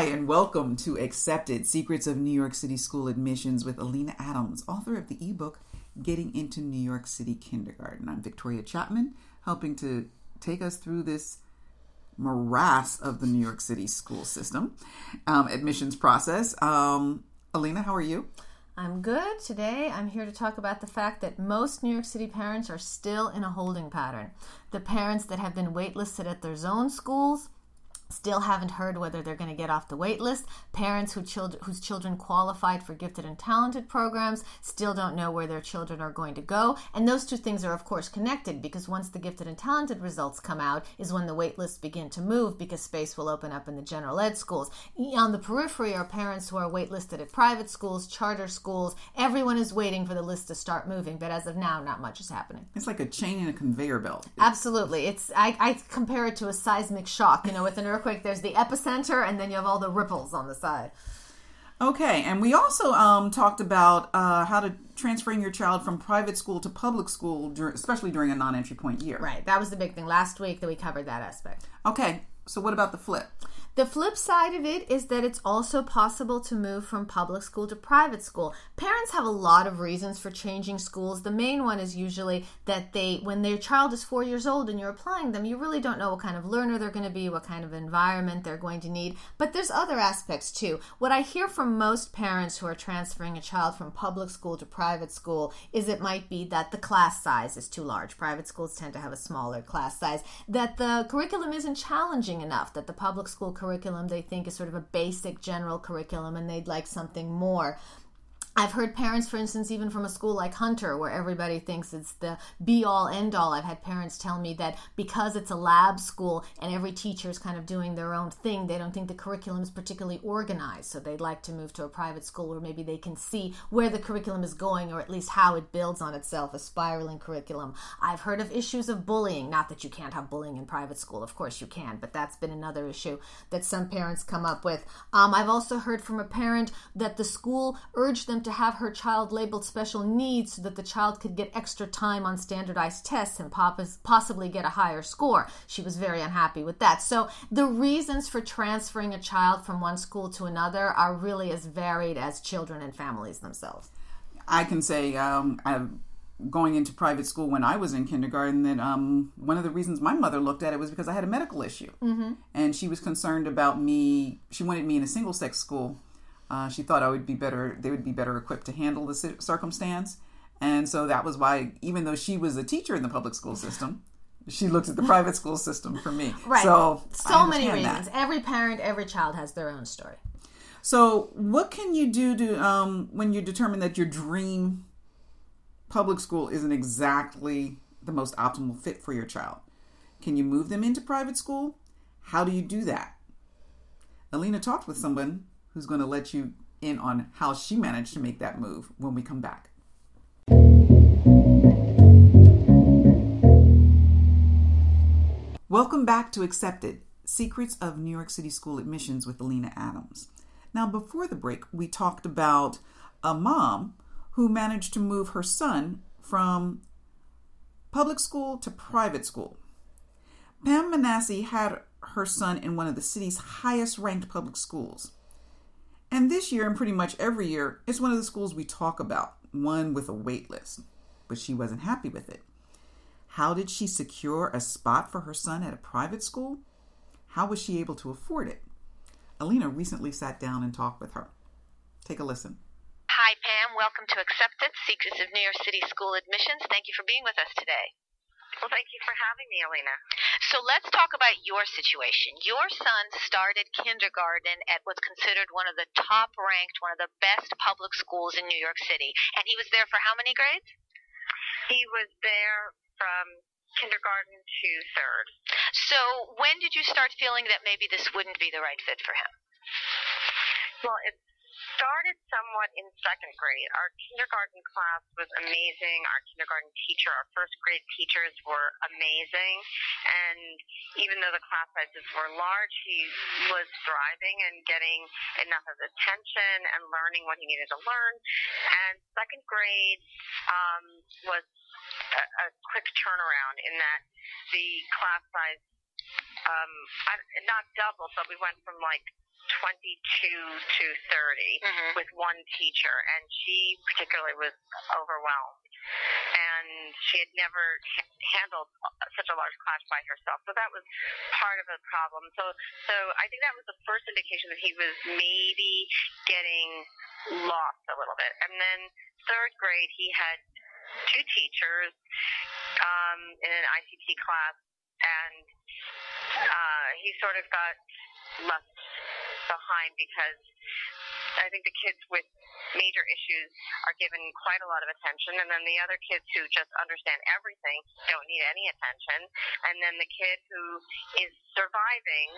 Hi, and welcome to Accepted Secrets of New York City School Admissions with Alina Adams, author of the ebook Getting into New York City Kindergarten. I'm Victoria Chapman, helping to take us through this morass of the New York City school system um, admissions process. Um, Alina, how are you? I'm good. Today I'm here to talk about the fact that most New York City parents are still in a holding pattern. The parents that have been waitlisted at their zone schools Still haven't heard whether they're going to get off the wait list. Parents who children, whose children qualified for gifted and talented programs still don't know where their children are going to go. And those two things are, of course, connected because once the gifted and talented results come out, is when the wait lists begin to move because space will open up in the general ed schools. On the periphery are parents who are waitlisted at private schools, charter schools. Everyone is waiting for the list to start moving, but as of now, not much is happening. It's like a chain in a conveyor belt. Absolutely. It's I, I compare it to a seismic shock. You know, with an earthquake, there's the epicenter, and then you have all the ripples on the side. Okay, and we also um, talked about uh, how to transferring your child from private school to public school, dur- especially during a non-entry point year. Right, that was the big thing last week that we covered that aspect. Okay, so what about the flip? The flip side of it is that it's also possible to move from public school to private school. Parents have a lot of reasons for changing schools. The main one is usually that they, when their child is four years old and you're applying them, you really don't know what kind of learner they're going to be, what kind of environment they're going to need. But there's other aspects too. What I hear from most parents who are transferring a child from public school to private school is it might be that the class size is too large. Private schools tend to have a smaller class size, that the curriculum isn't challenging enough, that the public school curriculum they think is sort of a basic general curriculum and they'd like something more. I've heard parents, for instance, even from a school like Hunter, where everybody thinks it's the be all end all. I've had parents tell me that because it's a lab school and every teacher is kind of doing their own thing, they don't think the curriculum is particularly organized. So they'd like to move to a private school where maybe they can see where the curriculum is going or at least how it builds on itself, a spiraling curriculum. I've heard of issues of bullying. Not that you can't have bullying in private school, of course you can, but that's been another issue that some parents come up with. Um, I've also heard from a parent that the school urged them to have her child labeled special needs so that the child could get extra time on standardized tests and possibly get a higher score. She was very unhappy with that. So the reasons for transferring a child from one school to another are really as varied as children and families themselves. I can say um, I'm going into private school when I was in kindergarten that um, one of the reasons my mother looked at it was because I had a medical issue. Mm-hmm. And she was concerned about me. She wanted me in a single sex school uh, she thought I would be better; they would be better equipped to handle the circumstance, and so that was why, even though she was a teacher in the public school system, she looked at the private school system for me. Right. So so many reasons. That. Every parent, every child has their own story. So, what can you do to um, when you determine that your dream public school isn't exactly the most optimal fit for your child? Can you move them into private school? How do you do that? Alina talked with someone who's going to let you in on how she managed to make that move when we come back. Welcome back to Accepted Secrets of New York City School Admissions with Alina Adams. Now, before the break, we talked about a mom who managed to move her son from public school to private school. Pam Manassi had her son in one of the city's highest ranked public schools. And this year, and pretty much every year, it's one of the schools we talk about, one with a wait list. But she wasn't happy with it. How did she secure a spot for her son at a private school? How was she able to afford it? Alina recently sat down and talked with her. Take a listen. Hi, Pam. Welcome to Accepted Secrets of New York City School Admissions. Thank you for being with us today. Well, thank you for having me, Alina. So let's talk about your situation. Your son started kindergarten at what's considered one of the top ranked, one of the best public schools in New York City. And he was there for how many grades? He was there from kindergarten to third. So when did you start feeling that maybe this wouldn't be the right fit for him? Well, it's started somewhat in second grade. Our kindergarten class was amazing. Our kindergarten teacher, our first grade teachers were amazing. And even though the class sizes were large, he was thriving and getting enough of attention and learning what he needed to learn. And second grade um, was a, a quick turnaround in that the class size um, not doubled, but we went from like 22 to 30 Mhm. with one teacher, and she particularly was overwhelmed. And she had never ha- handled such a large class by herself, so that was part of the problem. So, so I think that was the first indication that he was maybe getting lost a little bit. And then third grade, he had two teachers um, in an ICT class, and uh, he sort of got left behind because I think the kids with major issues are given quite a lot of attention, and then the other kids who just understand everything don't need any attention, and then the kid who is surviving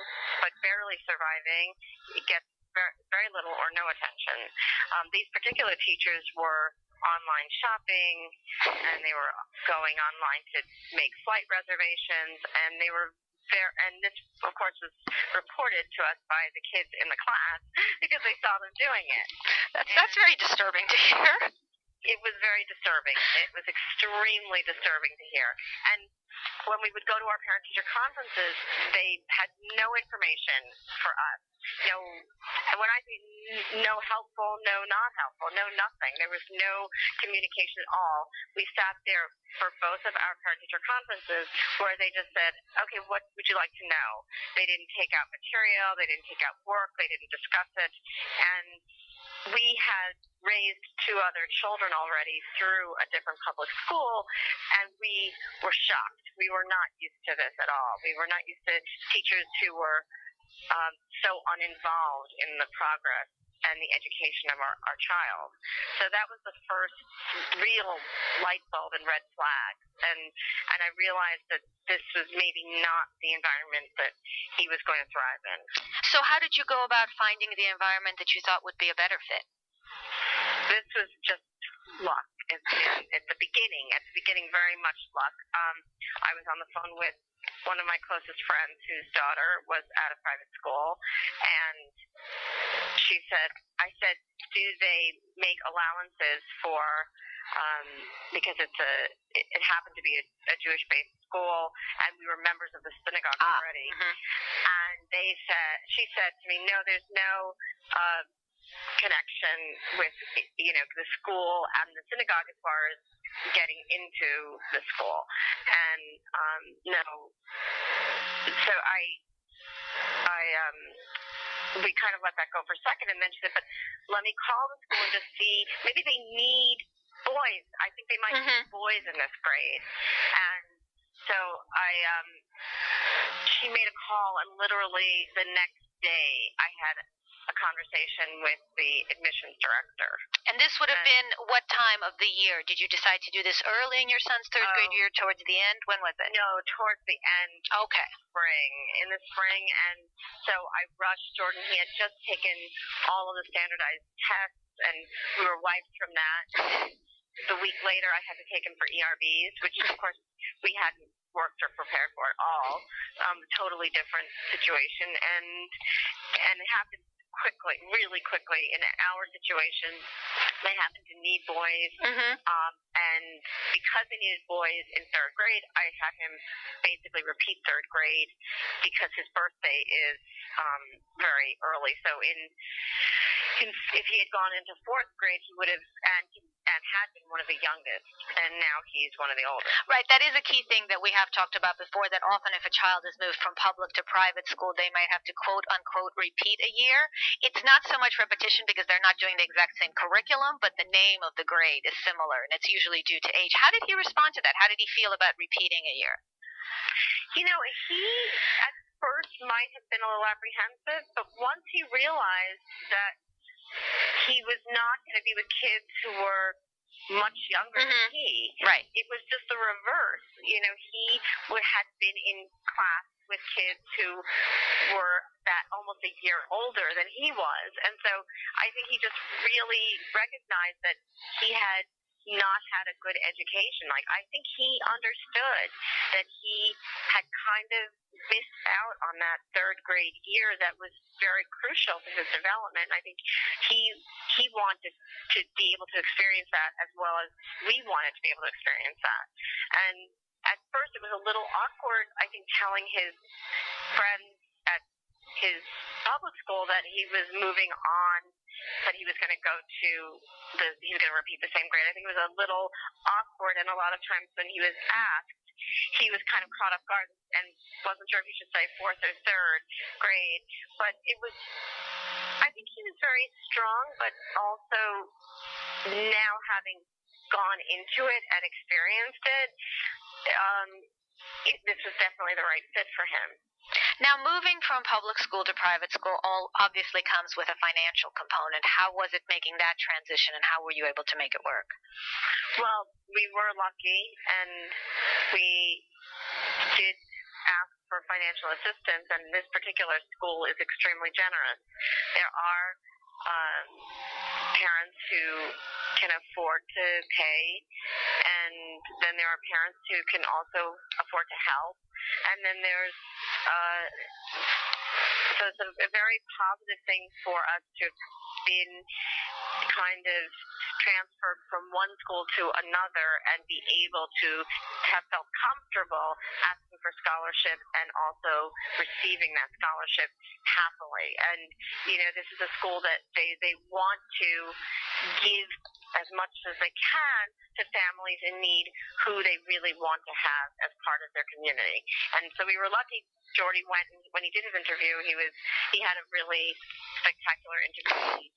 but barely surviving gets very, very little or no attention. Um, these particular teachers were online shopping, and they were going online to make flight reservations, and they were and this, of course, was reported to us by the kids in the class because they saw them doing it. That's that's very disturbing to hear. It was very disturbing. It was extremely disturbing to hear. And when we would go to our parent teacher conferences, they had no information for us. No, and when I say no helpful, no not helpful, no nothing. There was no communication at all. We sat there for both of our parent teacher conferences where they just said, okay, what would you like to know? They didn't take out material, they didn't take out work, they didn't discuss it. And we had raised two other children already through a different public school, and we were shocked. We were not used to this at all. We were not used to teachers who were um, so uninvolved in the progress and the education of our, our child. So that was the first real light bulb and red flag. And and I realized that this was maybe not the environment that he was going to thrive in. So how did you go about finding the environment that you thought would be a better fit? this was just luck. At the, at the beginning, at the beginning, very much luck. Um, I was on the phone with one of my closest friends whose daughter was at a private school, and she said, I said, do they make allowances for, um, because it's a, it, it happened to be a, a Jewish-based school, and we were members of the synagogue Ah, already. mhm. And they said, she said to me, no, there's no, uh, connection with you know the school and the synagogue as far as getting into the school. And um no. So i i um we kind of let that go for a second and then she said but let me call the school and just see. Maybe they need boys. I think they might need boys in this grade. And so i um she made a call and literally the next day i had a conversation with the admissions director. And this would have been what time of the year? Did you decide to do this early in your son's third grade Oh. year, towards the end? When was it? No, towards the end Okay. spring, in the spring, and so I rushed Jordan. He had just taken all of the standardized tests, and we were wiped from that. The week later, I had to take him for ERBs, which of course we hadn't worked or prepared for at all. Um, totally different situation, and and it happened quickly, really quickly. In our situation, they happened to need boys Mhm. um, and because they needed boys in third grade, I had him basically repeat third grade because his birthday is um, very early. So in, in if he had gone into fourth grade, he would have and and had been one of the youngest, and now he's one of the oldest. Right, that is a key thing that we have talked about before. That often, if a child is moved from public to private school, they might have to quote unquote repeat a year. It's not so much repetition because they're not doing the exact same curriculum, but the name of the grade is similar, and it's usually due to age. How did he respond to that? How did he feel about repeating a year? You know, he at first might have been a little apprehensive, but once he realized that he was not going to be with kids who were much younger Mhm. than he, Right. it was just the reverse. You know, he would, had been in class with kids who were that almost a year older than he was, and so I think he just really recognized that he had not had a good education. Like I think he understood that he had kind of missed out on that third grade year that was very crucial to his development. I think he he wanted to be able to experience that as well as we wanted to be able to experience that. And at first it was a little awkward, I think, telling his friends at his public school that he was moving on, that he was going to go to the, he was going to repeat the same grade. I think it was a little awkward, and a lot of times when he was asked, he was kind of caught off guard and wasn't sure if he should say fourth or third grade. But it was, I think he was very strong, but also now having gone into it and experienced it, um, it, this was definitely the right fit for him. Now, moving from public school to private school all obviously comes with a financial component. How was it making that transition, and how were you able to make it work? Well, we were lucky, and we did ask for financial assistance, and this particular school is extremely generous. There are um, parents who can afford to pay, and then there are parents who can also afford to help, and then there's uh, so it's a, very positive thing for us to have been kind of transferred from one school to another and be able to have felt comfortable asking for scholarship and also receiving that scholarship happily. And you know, this is a school that they they want to give as much as they can to families in need who they really want to have as part of their community. And so we were lucky. Jordy went and when he did his interview, he was he had a really spectacular interview.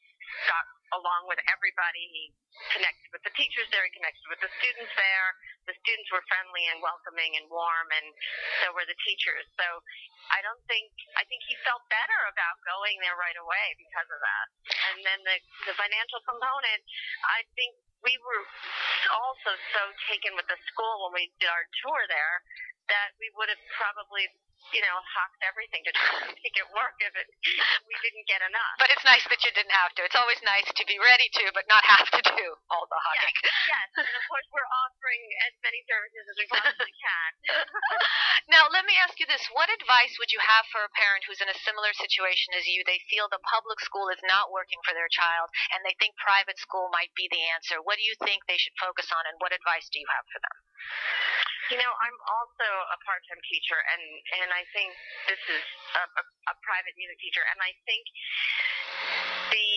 Got along with everybody. He connected with the teachers there. He connected with the students there. The students were friendly and welcoming and warm, and so were the teachers. So I don't think I think he felt better about going there right away because of that. And then the the financial component, I think we were also so taken with the school when we did our tour there that we would have probably you know, hocked everything to try to make it work if it we didn't get enough. But it's nice that you didn't have to. It's always nice to be ready to, but not have to do all the hocking. Yes, yes. and of course we're offering as many services as we possibly can. now, let me ask you this: What advice would you have for a parent who's in a similar situation as you? They feel the public school is not working for their child, and they think private school might be the answer. What do you think they should focus on, and what advice do you have for them? You know, I'm also a part-time teacher, and and I think this is a, a, a private music teacher, and I think the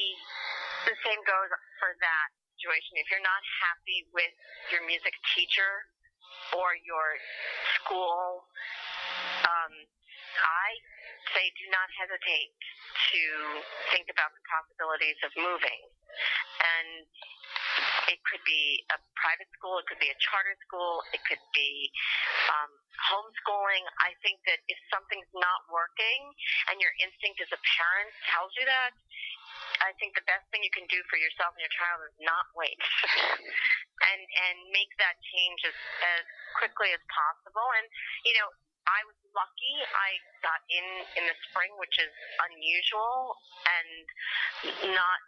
the same goes for that situation. If you're not happy with your music teacher or your school, um, I say do not hesitate to think about the possibilities of moving. And it could be a private school, it could be a charter school, it could be um, homeschooling. I think that if something's not working and your instinct as a parent tells you that, I think the best thing you can do for yourself and your child is not wait and and make that change as, as quickly as possible. And you know, I was lucky. I got in in the spring, which is unusual and not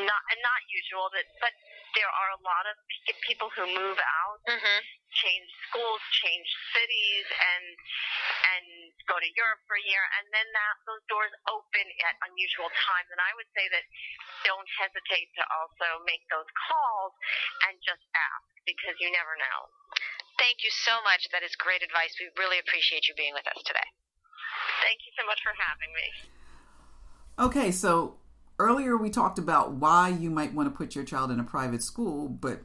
not and not usual, but but there are a lot of people who move out, mm-hmm. change schools, change cities, and and go to Europe for a year, and then that those doors open at unusual times. And I would say that don't hesitate to also make those calls and just ask because you never know. Thank you so much. That is great advice. We really appreciate you being with us today. Thank you so much for having me. Okay, so earlier we talked about why you might want to put your child in a private school, but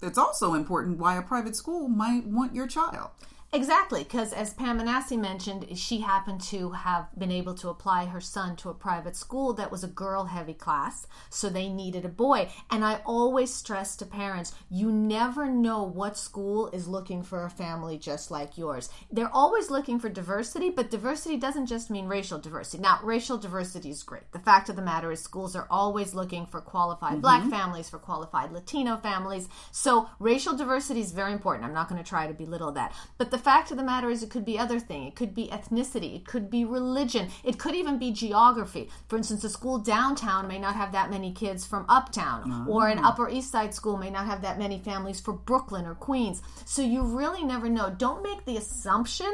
it's also important why a private school might want your child. Exactly, because as Pam Manassi mentioned, she happened to have been able to apply her son to a private school that was a girl heavy class, so they needed a boy. And I always stress to parents you never know what school is looking for a family just like yours. They're always looking for diversity, but diversity doesn't just mean racial diversity. Now, racial diversity is great. The fact of the matter is, schools are always looking for qualified mm-hmm. black families, for qualified Latino families. So, racial diversity is very important. I'm not going to try to belittle that. But the the fact of the matter is, it could be other thing. It could be ethnicity. It could be religion. It could even be geography. For instance, a school downtown may not have that many kids from uptown, or an mm. Upper East Side school may not have that many families for Brooklyn or Queens. So you really never know. Don't make the assumption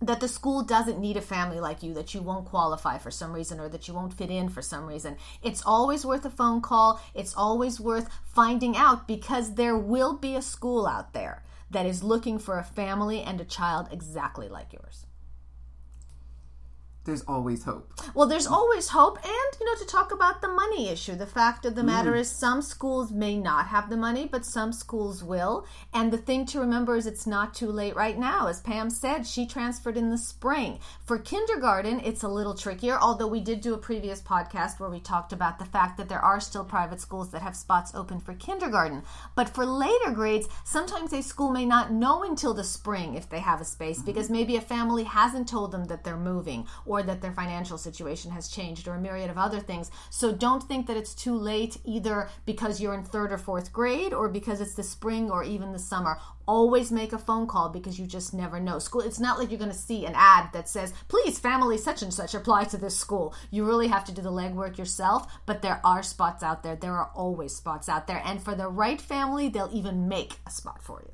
that the school doesn't need a family like you, that you won't qualify for some reason, or that you won't fit in for some reason. It's always worth a phone call. It's always worth finding out because there will be a school out there that is looking for a family and a child exactly like yours. There's always hope. Well, there's always hope, and you know, to talk about the money issue. The fact of the matter Mm. is, some schools may not have the money, but some schools will. And the thing to remember is, it's not too late right now. As Pam said, she transferred in the spring. For kindergarten, it's a little trickier. Although we did do a previous podcast where we talked about the fact that there are still private schools that have spots open for kindergarten. But for later grades, sometimes a school may not know until the spring if they have a space because maybe a family hasn't told them that they're moving or that their financial situation has changed or a myriad of other things. So don't think that it's too late either because you're in third or fourth grade or because it's the spring or even the summer. Always make a phone call because you just never know. School it's not like you're going to see an ad that says, "Please family such and such apply to this school." You really have to do the legwork yourself, but there are spots out there. There are always spots out there, and for the right family, they'll even make a spot for you.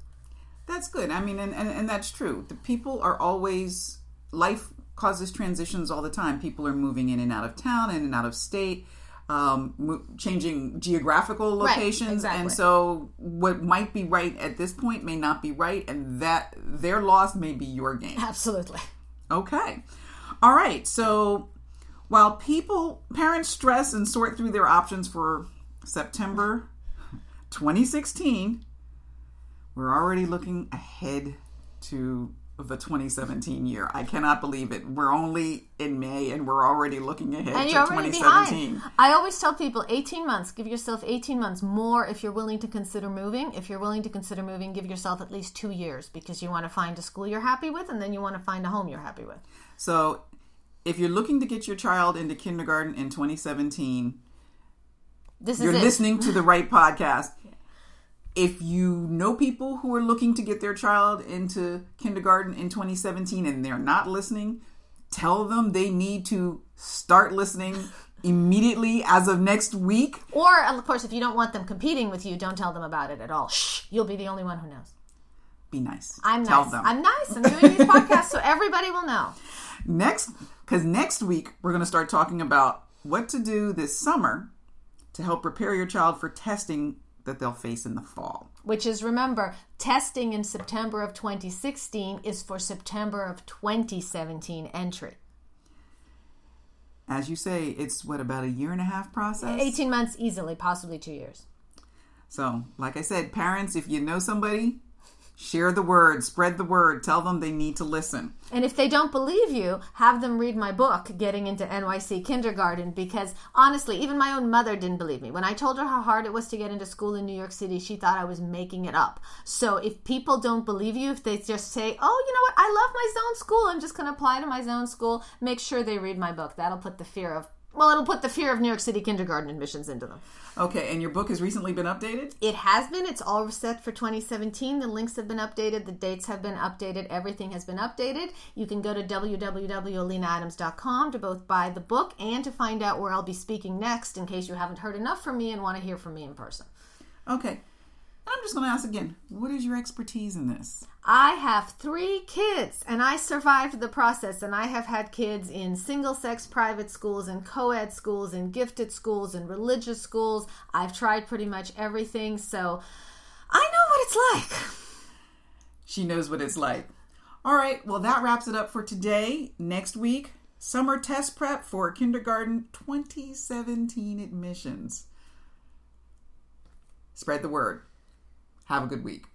That's good. I mean, and, and, and that's true. The people are always, life causes transitions all the time. People are moving in and out of town, in and out of state, um, mo- changing geographical Right, locations. exactly. And so what might be right at this point may not be right. And that their loss may be your gain. Absolutely. Okay. All right. So while people, parents stress and sort through their options for September 2016, we're already looking ahead to the 2017 year. I cannot believe it. We're only in May and we're already looking ahead And to you're 2017. behind. I always tell people 18 months. Give yourself 18 months more if you're willing to consider moving. If you're willing to consider moving, give yourself at least two years because you want to find a school you're happy with and then you want to find a home you're happy with. So if you're looking to get your child into kindergarten in 2017, This is you're listening to the right podcast. If you know people who are looking to get their child into kindergarten in 2017 and they're not listening, tell them they need to start listening immediately as of next week. Or, of course, if you don't want them competing with you, don't tell them about it at all. Shh. You'll be the only one who knows. Be nice. I'm tell nice. them. I'm nice. I'm doing these podcasts so everybody will know. next because next week we're going to start talking about what to do this summer to help prepare your child for testing that they'll face in the fall. Which is, remember, testing in September of 2016 is for September of 2017 entry. As you say, it's what about a year and a half process? 18 months easily, possibly two years. So, like I said, parents, if you know somebody, share the word, spread the word, tell them they need to listen. And if they don't believe you, have them read my book, Getting into NYC Kindergarten, because honestly, even my own mother didn't believe me. When I told her how hard it was to get into school in New York City, she thought I was making it up. So if people don't believe you, if they just say, oh, you know what, I love my zone school, I'm just going to apply to my zone school, make sure they read my book. That'll put the fear of, well, it'll put the fear of New York City kindergarten admissions into them. Okay, and your book has recently been updated? It has been. It's all set for 2017. The links have been updated. The dates have been updated. Everything has been updated. You can go to www.alinaadams.com to both buy the book and to find out where I'll be speaking next in case you haven't heard enough from me and want to hear from me in person. Okay. I'm just going to ask again what is your expertise in this? I have three kids and I survived the process. And I have had kids in single sex private schools and co ed schools and gifted schools and religious schools. I've tried pretty much everything. So I know what it's like. She knows what it's like. All right, well, that wraps it up for today. Next week, summer test prep for kindergarten 2017 admissions. Spread the word. Have a good week.